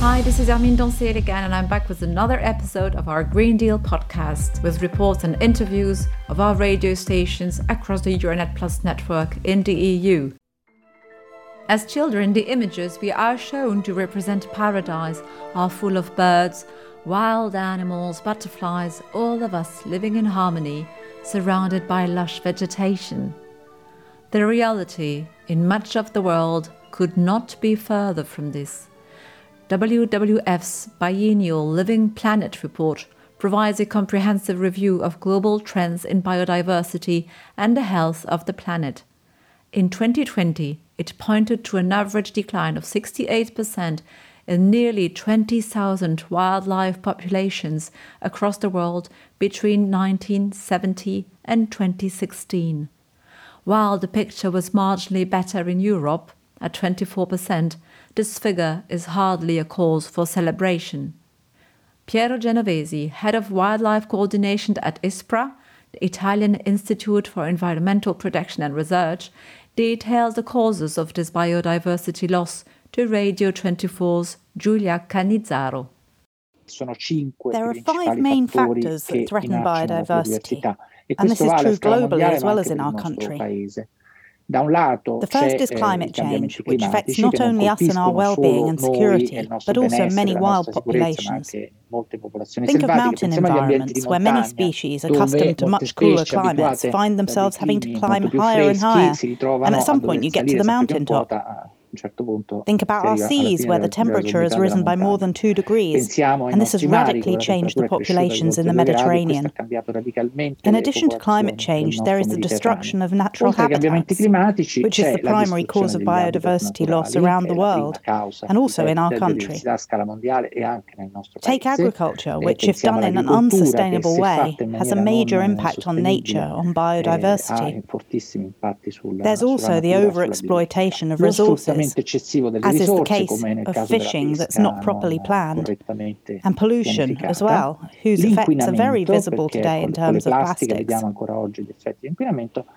Hi, this is Armin Donceil again, and I'm back with another episode of our Green Deal podcast with reports and interviews of our radio stations across the Euranet Plus network in the EU. As children, the images we are shown to represent paradise are full of birds, wild animals, butterflies, all of us living in harmony, surrounded by lush vegetation. The reality in much of the world could not be further from this. WWF's biennial Living Planet report provides a comprehensive review of global trends in biodiversity and the health of the planet. In 2020, it pointed to an average decline of 68% in nearly 20,000 wildlife populations across the world between 1970 and 2016. While the picture was marginally better in Europe, at 24%, this figure is hardly a cause for celebration. Piero Genovesi, head of wildlife coordination at ISPRA, the Italian Institute for Environmental Protection and Research, details the causes of this biodiversity loss to Radio 24's Giulia Canizzaro. There are five main factors that threaten biodiversity, and this is true globally as well as in our country. The first is climate change, which affects not only us and our well-being and security, but also many wild populations. Think of mountain environments where many species accustomed to much cooler climates find themselves having to climb higher and higher, and at some point you get to the mountain top. Think about our seas, where the temperature has risen by more than two degrees, and this has radically changed the populations in the Mediterranean. In addition to climate change, there is the destruction of natural habitats, which is the primary cause of biodiversity loss around the world, and also in our country. Take agriculture, which, if done in an unsustainable way, has a major impact on nature, on biodiversity. There's also the overexploitation of resources as is the case of fishing that's not properly planned, and pollution as well, whose effects are very visible today in terms of plastics.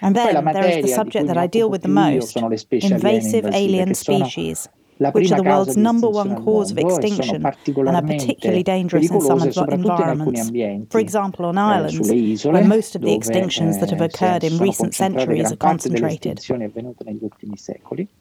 And then there is the subject that I deal with the most invasive alien species which are the world's number one cause of extinction and are particularly dangerous in some environments. For example, on islands, where most of the extinctions that have occurred in recent centuries are concentrated.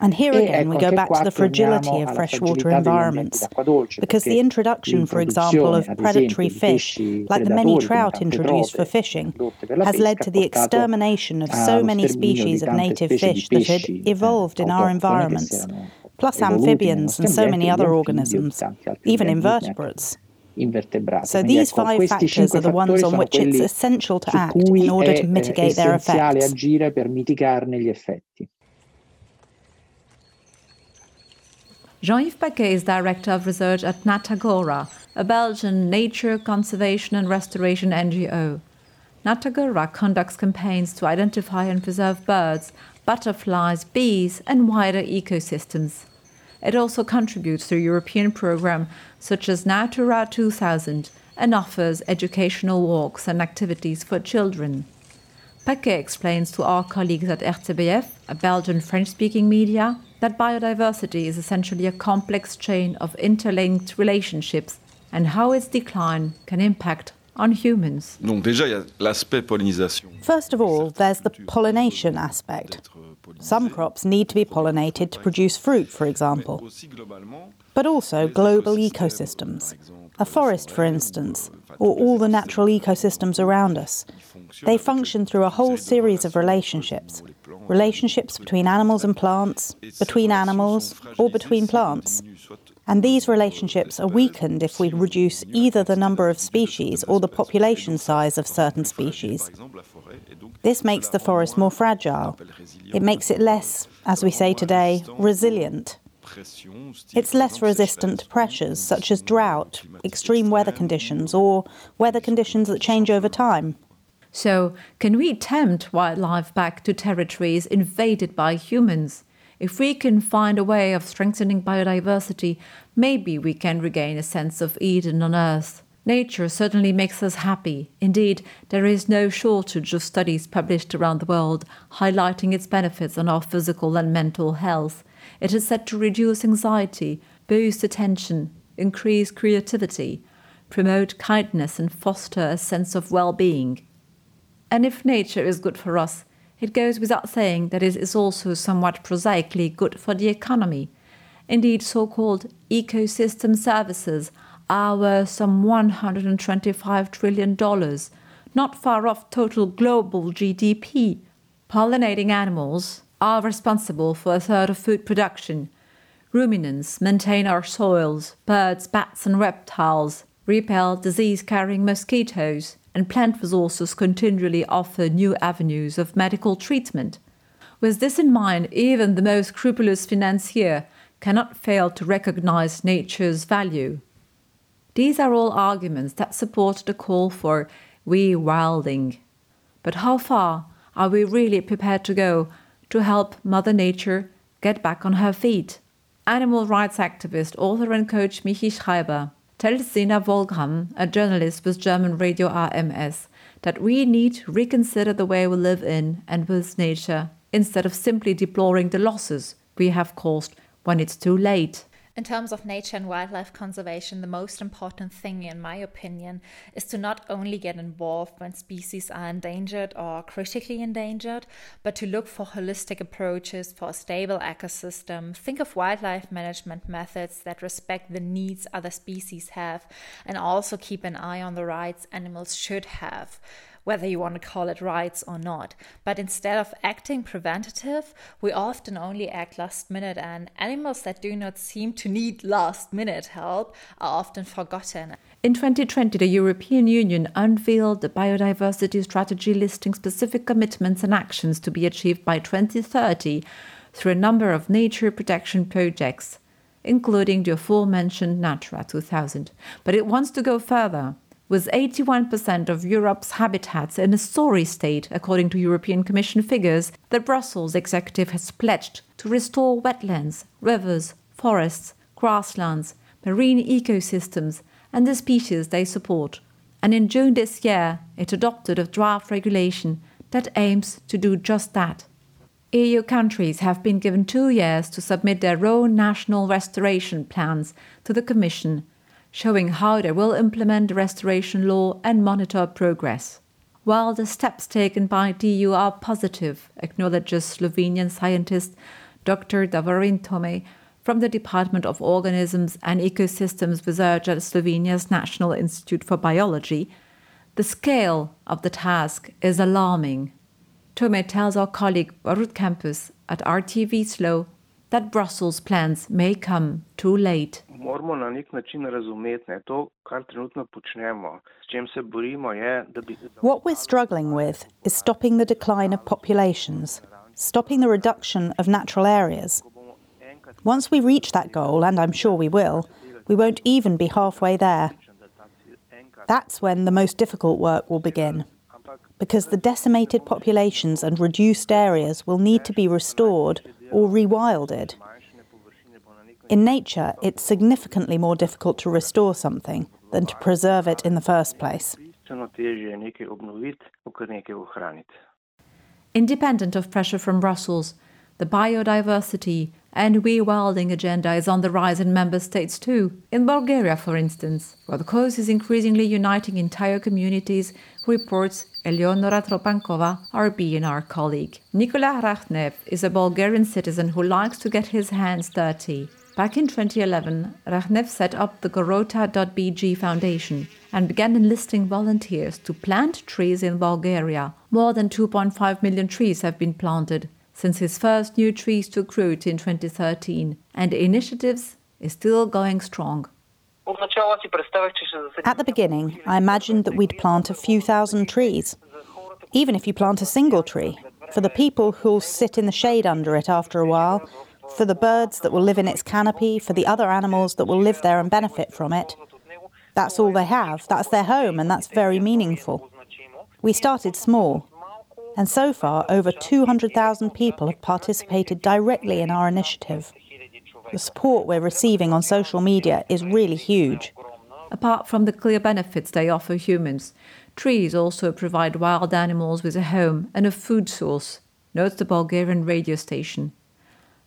And here again, we go back to the fragility of freshwater environments, because the introduction, for example, of predatory fish, like the many trout introduced for fishing, has led to the extermination of so many species of native fish that had evolved in our environments plus amphibians and so many other organisms, even invertebrates. So these five factors are the ones on which it's essential to act in order to mitigate their effects. Jean-Yves Paquet is Director of Research at Natagora, a Belgian nature conservation and restoration NGO. Natagora conducts campaigns to identify and preserve birds, butterflies, bees, and wider ecosystems. It also contributes to European programs such as Natura 2000 and offers educational walks and activities for children. Paquet explains to our colleagues at RTBF, a Belgian French-speaking media, that biodiversity is essentially a complex chain of interlinked relationships and how its decline can impact on humans. First of all, there's the pollination aspect. Some crops need to be pollinated to produce fruit, for example. But also global ecosystems. A forest, for instance, or all the natural ecosystems around us. They function through a whole series of relationships. Relationships between animals and plants, between animals, or between plants. And these relationships are weakened if we reduce either the number of species or the population size of certain species. This makes the forest more fragile. It makes it less, as we say today, resilient. It's less resistant to pressures such as drought, extreme weather conditions, or weather conditions that change over time. So, can we tempt wildlife back to territories invaded by humans? If we can find a way of strengthening biodiversity, maybe we can regain a sense of Eden on Earth. Nature certainly makes us happy. Indeed, there is no shortage of studies published around the world highlighting its benefits on our physical and mental health. It is said to reduce anxiety, boost attention, increase creativity, promote kindness, and foster a sense of well being. And if nature is good for us, it goes without saying that it is also somewhat prosaically good for the economy. Indeed, so called ecosystem services are worth some $125 trillion, not far off total global GDP. Pollinating animals are responsible for a third of food production. Ruminants maintain our soils, birds, bats, and reptiles repel disease carrying mosquitoes, and plant resources continually offer new avenues of medical treatment. With this in mind, even the most scrupulous financier cannot fail to recognize nature's value. These are all arguments that support the call for rewilding. But how far are we really prepared to go to help Mother Nature get back on her feet? Animal rights activist, author, and coach Michi Schreiber tells Sina Volgram, a journalist with German radio RMS, that we need to reconsider the way we live in and with nature instead of simply deploring the losses we have caused when it's too late. In terms of nature and wildlife conservation, the most important thing, in my opinion, is to not only get involved when species are endangered or critically endangered, but to look for holistic approaches for a stable ecosystem. Think of wildlife management methods that respect the needs other species have and also keep an eye on the rights animals should have whether you want to call it rights or not. But instead of acting preventative, we often only act last minute, and animals that do not seem to need last minute help are often forgotten. In 2020, the European Union unveiled the biodiversity strategy listing specific commitments and actions to be achieved by 2030 through a number of nature protection projects, including the aforementioned Natura 2000. But it wants to go further with 81% of Europe's habitats in a sorry state, according to European Commission figures, the Brussels executive has pledged to restore wetlands, rivers, forests, grasslands, marine ecosystems, and the species they support. And in June this year, it adopted a draft regulation that aims to do just that. EU countries have been given two years to submit their own national restoration plans to the Commission showing how they will implement the restoration law and monitor progress. While the steps taken by EU are positive, acknowledges Slovenian scientist Dr. Davorin Tome from the Department of Organisms and Ecosystems Research at Slovenia's National Institute for Biology, the scale of the task is alarming. Tome tells our colleague Borut Campus at RTV SLO that Brussels plans may come too late. Moramo na nek način razumeti ne, to, kar trenutno počnemo, s čem se borimo, je, da bi. What we're struggling with is stopping the decline of populations, stopping the reduction of natural areas. Once we reach that goal, and I'm sure we will, we won't even be halfway there. That's when the most difficult work will begin. Because the decimated populations and reduced areas will need to be restored or rewilded. In nature, it's significantly more difficult to restore something than to preserve it in the first place. Independent of pressure from Brussels, the biodiversity and rewilding agenda is on the rise in member states too. In Bulgaria, for instance, where the cause is increasingly uniting entire communities, reports Eleonora Tropankova, our BNR colleague. Nikola Rakhnev is a Bulgarian citizen who likes to get his hands dirty. Back in 2011, Rakhnev set up the Gorata.bg Foundation and began enlisting volunteers to plant trees in Bulgaria. More than 2.5 million trees have been planted since his first new trees took root in 2013, and the initiatives is still going strong. At the beginning, I imagined that we'd plant a few thousand trees. Even if you plant a single tree, for the people who'll sit in the shade under it after a while, for the birds that will live in its canopy, for the other animals that will live there and benefit from it. That's all they have, that's their home, and that's very meaningful. We started small, and so far over 200,000 people have participated directly in our initiative. The support we're receiving on social media is really huge. Apart from the clear benefits they offer humans, trees also provide wild animals with a home and a food source, notes the Bulgarian radio station.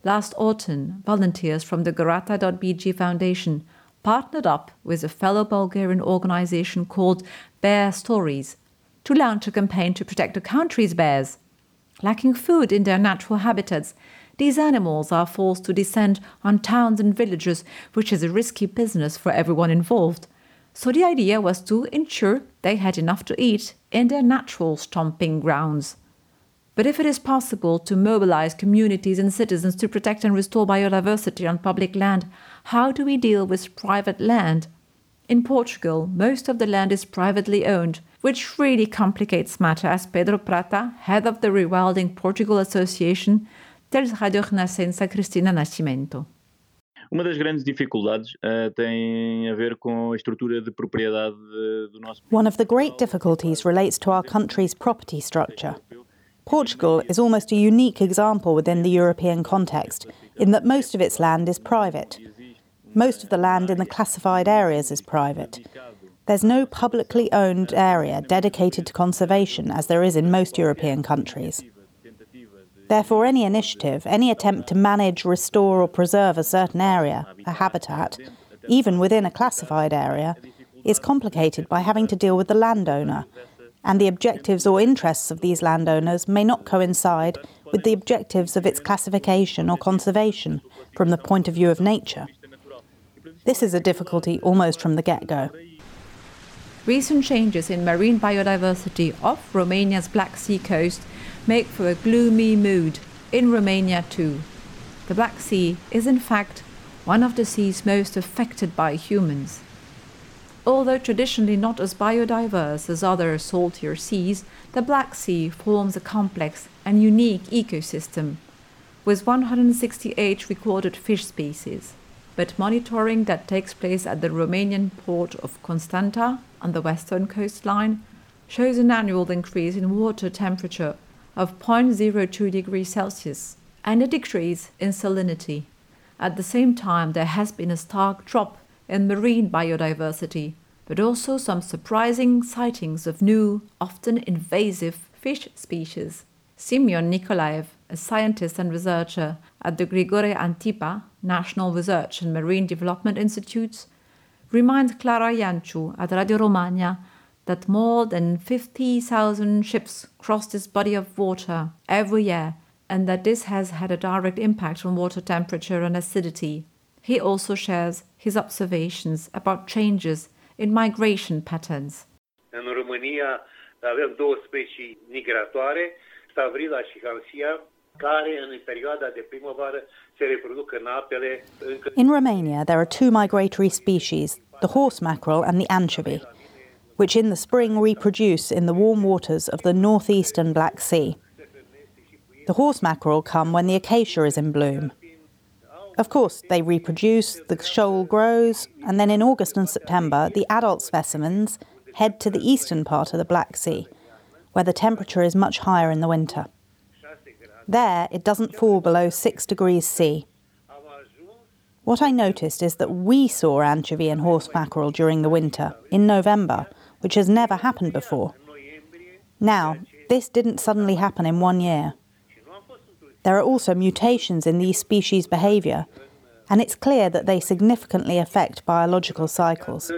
Last autumn, volunteers from the Gorata.bg Foundation partnered up with a fellow Bulgarian organization called Bear Stories to launch a campaign to protect the country's bears. Lacking food in their natural habitats, these animals are forced to descend on towns and villages, which is a risky business for everyone involved. So the idea was to ensure they had enough to eat in their natural stomping grounds. But if it is possible to mobilize communities and citizens to protect and restore biodiversity on public land, how do we deal with private land? In Portugal, most of the land is privately owned, which really complicates matters, as Pedro Prata, head of the Rewilding Portugal Association, tells Radio Renascença Cristina Nascimento. Uma das grandes dificuldades uh, tem a ver com a estrutura de propriedade do nosso One of the great difficulties relates to our country's property structure. Portugal is almost a unique example within the European context, in that most of its land is private. Most of the land in the classified areas is private. There's no publicly owned area dedicated to conservation as there is in most European countries. Therefore, any initiative, any attempt to manage, restore, or preserve a certain area, a habitat, even within a classified area, is complicated by having to deal with the landowner and the objectives or interests of these landowners may not coincide with the objectives of its classification or conservation from the point of view of nature. This is a difficulty almost from the get go. Recent changes in marine biodiversity off Romania's Black Sea coast make for a gloomy mood in Romania too. The Black Sea is, in fact, one of the seas most affected by humans. Although traditionally not as biodiverse as other saltier seas, the Black Sea forms a complex and unique ecosystem, with 168 recorded fish species. But monitoring that takes place at the Romanian port of Constanta on the western coastline shows an annual increase in water temperature of 0.02 degrees Celsius and a decrease in salinity. At the same time, there has been a stark drop in marine biodiversity, but also some surprising sightings of new, often invasive fish species. Simeon Nikolaev, a scientist and researcher at the Grigore Antipa National Research and Marine Development Institutes, reminds Clara Iancu at Radio Romania that more than 50,000 ships cross this body of water every year and that this has had a direct impact on water temperature and acidity. He also shares his observations about changes in migration patterns. În România avem două specii migratoare, stavrila și hansia, care în perioada de primăvară se reproduc în apele. In Romania, there are two migratory species, the horse mackerel and the anchovy, which in the spring reproduce in the warm waters of the northeastern Black Sea. The horse mackerel come when the acacia is in bloom, of course, they reproduce, the shoal grows, and then in August and September, the adult specimens head to the eastern part of the Black Sea, where the temperature is much higher in the winter. There, it doesn't fall below 6 degrees C. What I noticed is that we saw anchovy and horse mackerel during the winter, in November, which has never happened before. Now, this didn't suddenly happen in one year. There are also mutations in these species' behavior, and it's clear that they significantly affect biological cycles.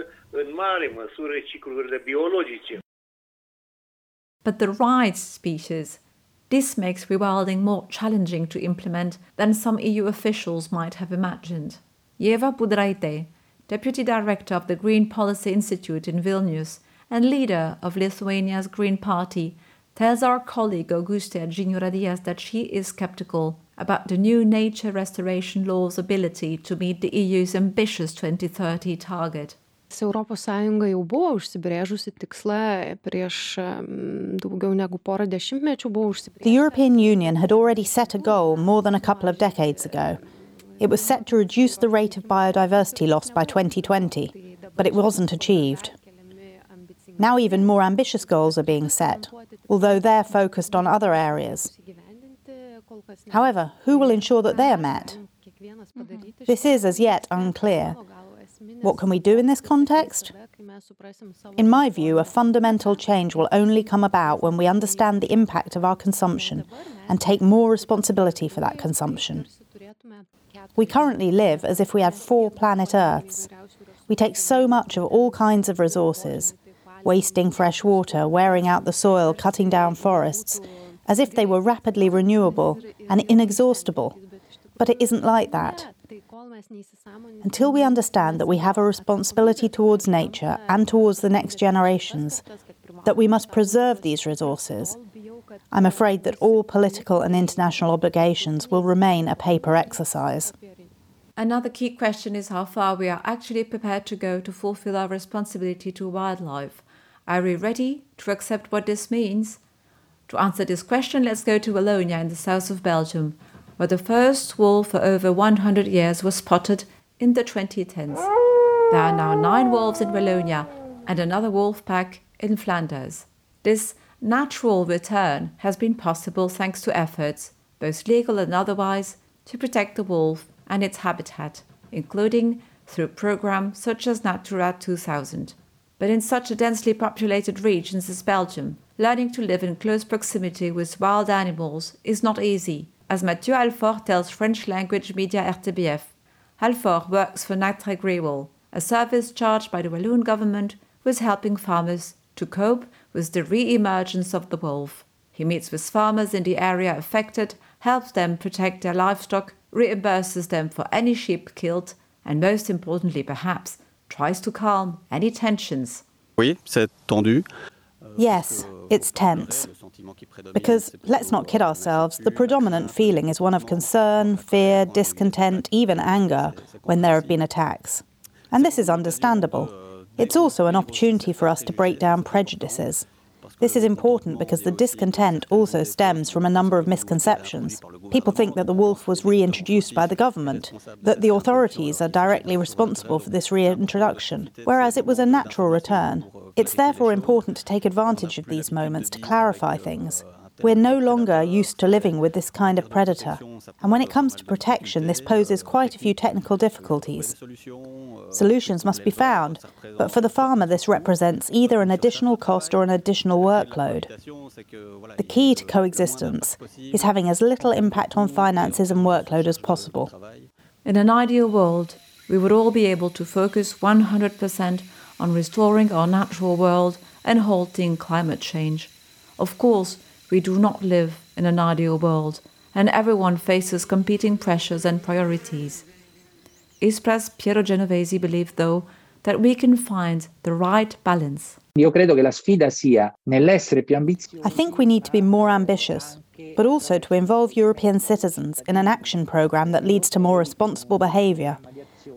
But the right species, this makes rewilding more challenging to implement than some EU officials might have imagined. Ieva Budraite, Deputy Director of the Green Policy Institute in Vilnius and leader of Lithuania's Green Party, tells our colleague Auguste Ginyoradias that she is skeptical about the new nature restoration law's ability to meet the EU's ambitious 2030 target. Europos Sąjunga jau buvo užsibrėžusi tikslą prieš daugiau negu porą dešimtmečių buvo užsibrėžusi. The European Union had already set a goal more than a couple of decades ago. It was set to reduce the rate of biodiversity loss by 2020, but it wasn't achieved. Now, even more ambitious goals are being set, although they're focused on other areas. However, who will ensure that they are met? This is as yet unclear. What can we do in this context? In my view, a fundamental change will only come about when we understand the impact of our consumption and take more responsibility for that consumption. We currently live as if we had four planet Earths We take so much of all kinds of resources, wasting fresh water, wearing out the soil, cutting down forests, as if they were rapidly renewable and inexhaustible. But it isn't like that. Until we understand that we have a responsibility towards nature and towards the next generations, that we must preserve these resources, I'm afraid that all political and international obligations will remain a paper exercise. Another key question is how far we are actually prepared to go to fulfill our responsibility to wildlife. Are we ready to accept what this means? To answer this question, let's go to Wallonia in the south of Belgium, where the first wolf for over 100 years was spotted in the 2010s. There are now nine wolves in Wallonia and another wolf pack in Flanders. This natural return has been possible thanks to efforts, both legal and otherwise, to protect the wolf and its habitat, including through programs such as Natura 2000. But in such a densely populated region as Belgium, learning to live in close proximity with wild animals is not easy, as Mathieu Alfort tells French language media RTBF. Alfort works for Natagriwal, a service charged by the Walloon government with helping farmers to cope with the re-emergence of the wolf. He meets with farmers in the area affected, helps them protect their livestock, reimburses them for any sheep killed, and most importantly perhaps, tries to calm any tensions. Oui, c'est tendu. Yes, it's tense. Because, let's not kid ourselves, the predominant feeling is one of concern, fear, discontent, even anger when there have been attacks. And this is understandable. It's also an opportunity for us to break down prejudices. This is important because the discontent also stems from a number of misconceptions. People think that the wolf was reintroduced by the government, that the authorities are directly responsible for this reintroduction, whereas it was a natural return. It's therefore important to take advantage of these moments to clarify things. We're no longer used to living with this kind of predator, and when it comes to protection, this poses quite a few technical difficulties. Solutions must be found, but for the farmer, this represents either an additional cost or an additional workload. The key to coexistence is having as little impact on finances and workload as possible. In an ideal world, we would all be able to focus 100% on restoring our natural world and halting climate change. Of course, we do not live in an ideal world, and everyone faces competing pressures and priorities. ISPRA's Piero Genovesi believed, though, that we can find the right balance. I think we need to be more ambitious, but also to involve European citizens in an action programme that leads to more responsible behaviour,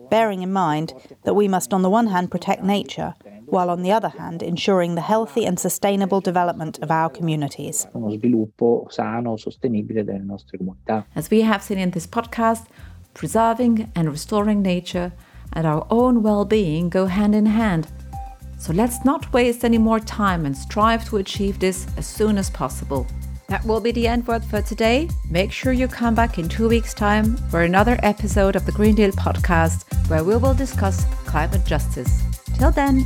bearing in mind that we must, on the one hand, protect nature while on the other hand ensuring the healthy and sustainable development of our communities. As we have seen in this podcast, preserving and restoring nature and our own well being go hand in hand. So let's not waste any more time and strive to achieve this as soon as possible. That will be the end word for today. Make sure you come back in two weeks' time for another episode of the Green Deal podcast where we will discuss climate justice. Till then.